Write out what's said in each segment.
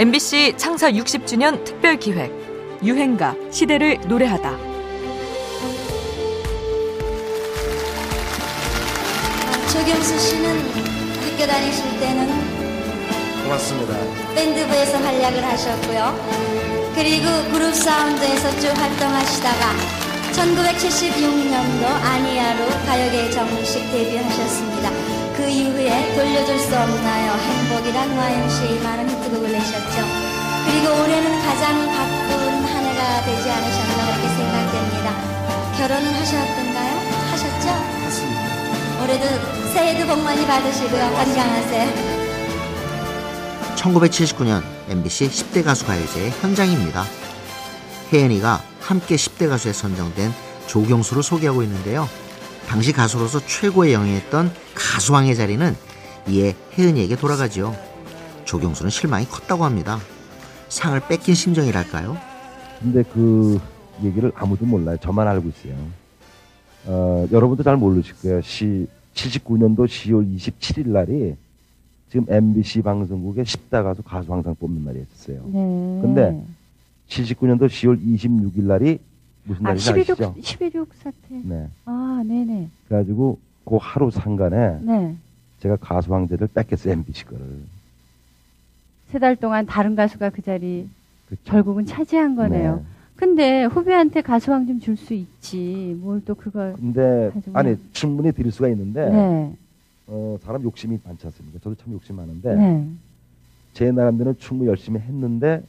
MBC 창사 60주년 특별 기획 유행가 시대를 노래하다. 조경수 씨는 학교 다니실 때는 고맙습니다. 밴드부에서 활약을 하셨고요. 그리고 그룹 사운드에서 쭉 활동하시다가 1976년도 아니야로 가요계 정식 데뷔하셨습니다. 그 이후에 돌려줄 수 없나요? 행복이란 YMCA 많은 히트곡을 내셨죠. 그리고 올해는 가장 바쁜 한 해가 되지 않으셨나 그렇게 생각됩니다. 결혼은 하셨던가요? 하셨죠? 맞습니다. 올해도 새해도 복 많이 받으시고요. 건강하세요. 1979년 MBC 10대 가수 가요제의 현장입니다. 혜연이가 함께 10대 가수에 선정된 조경수를 소개하고 있는데요. 당시 가수로서 최고의 영예했던 가수왕의 자리는 이에 혜은이에게 돌아가지요. 조경수는 실망이 컸다고 합니다. 상을 뺏긴 심정이랄까요? 근데 그 얘기를 아무도 몰라요. 저만 알고 있어요. 어, 여러분도 잘 모르실 거예요. 시, 79년도 10월 27일 날이 지금 MBC 방송국의 10대 가수 가수왕상 뽑는 날이었어요. 네. 근데 79년도 10월 26일 날이 무슨 아, 날인지 11.6, 아시죠? 11.6 사태. 네. 아, 네네. 그래가지고 그 하루 상간에 네. 제가 가수왕제를 뺏겼어요. MBC 거를. 세 달 동안 다른 가수가 그 자리 그쵸? 결국은 차지한 거네요. 네. 근데 후배한테 가수왕 좀 줄 수 있지. 뭘 또 그걸. 근데. 아니 충분히 드릴 수가 있는데 네. 어, 사람 욕심이 많지 않습니까? 저도 참 욕심 많은데 네. 제 나름대로 충분히 열심히 했는데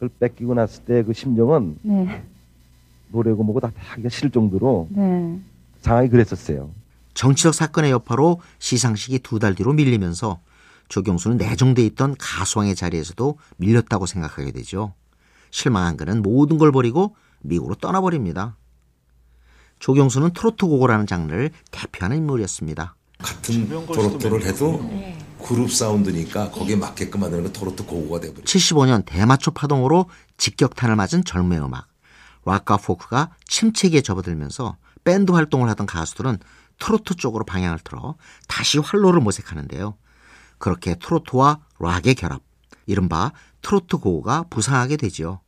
그걸 뺏기고 났을 때 그 심정은 네. 노래고 뭐고 다 하기가 싫을 정도로 네. 상황이 그랬었어요. 정치적 사건의 여파로 시상식이 두 달 뒤로 밀리면서 조경수는 내정돼 있던 가수왕의 자리에서도 밀렸다고 생각하게 되죠. 실망한 그는 모든 걸 버리고 미국으로 떠나버립니다. 조경수는 트로트 고고라는 장르를 대표하는 인물이었습니다. 같은 트로트를 해도 그룹 사운드니까 거기에 맞게끔 만드는 건 트로트 고고가 돼버려. 75년 대마초 파동으로 직격탄을 맞은 젊은 음악 락과 포크가 침체기에 접어들면서 밴드 활동을 하던 가수들은 트로트 쪽으로 방향을 틀어 다시 활로를 모색하는데요. 그렇게 트로트와 락의 결합, 이른바 트로트 고고가 부상하게 되지요.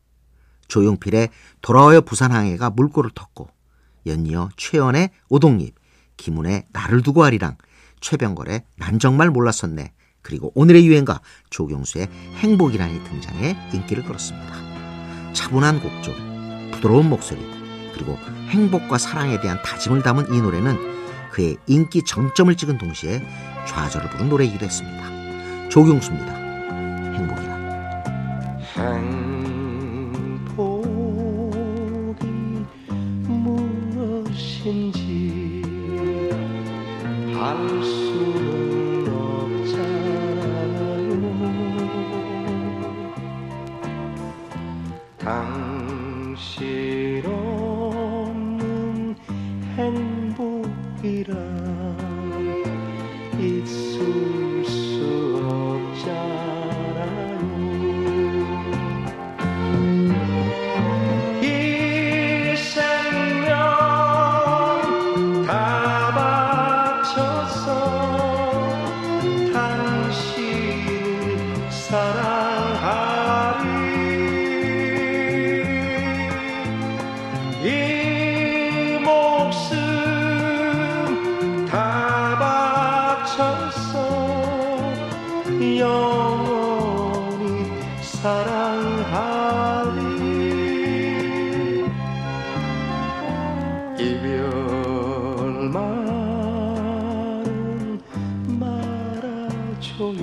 조용필의 돌아와요 부산항에가 물꼬를 텄고 연이어 최연의 오동립, 김훈의 나를 두고 하리랑, 최병걸의 난 정말 몰랐었네, 그리고 오늘의 유행가 조경수의 행복이라니 등장해 인기를 끌었습니다. 차분한 곡조, 부드러운 목소리, 그리고 행복과 사랑에 대한 다짐을 담은 이 노래는 그의 인기 정점을 찍은 동시에 좌절을 부른 노래이기도 했습니다. 조경수입니다. 행복이라. 행 행 영원히 사랑하리. 이별 말은 말아줘요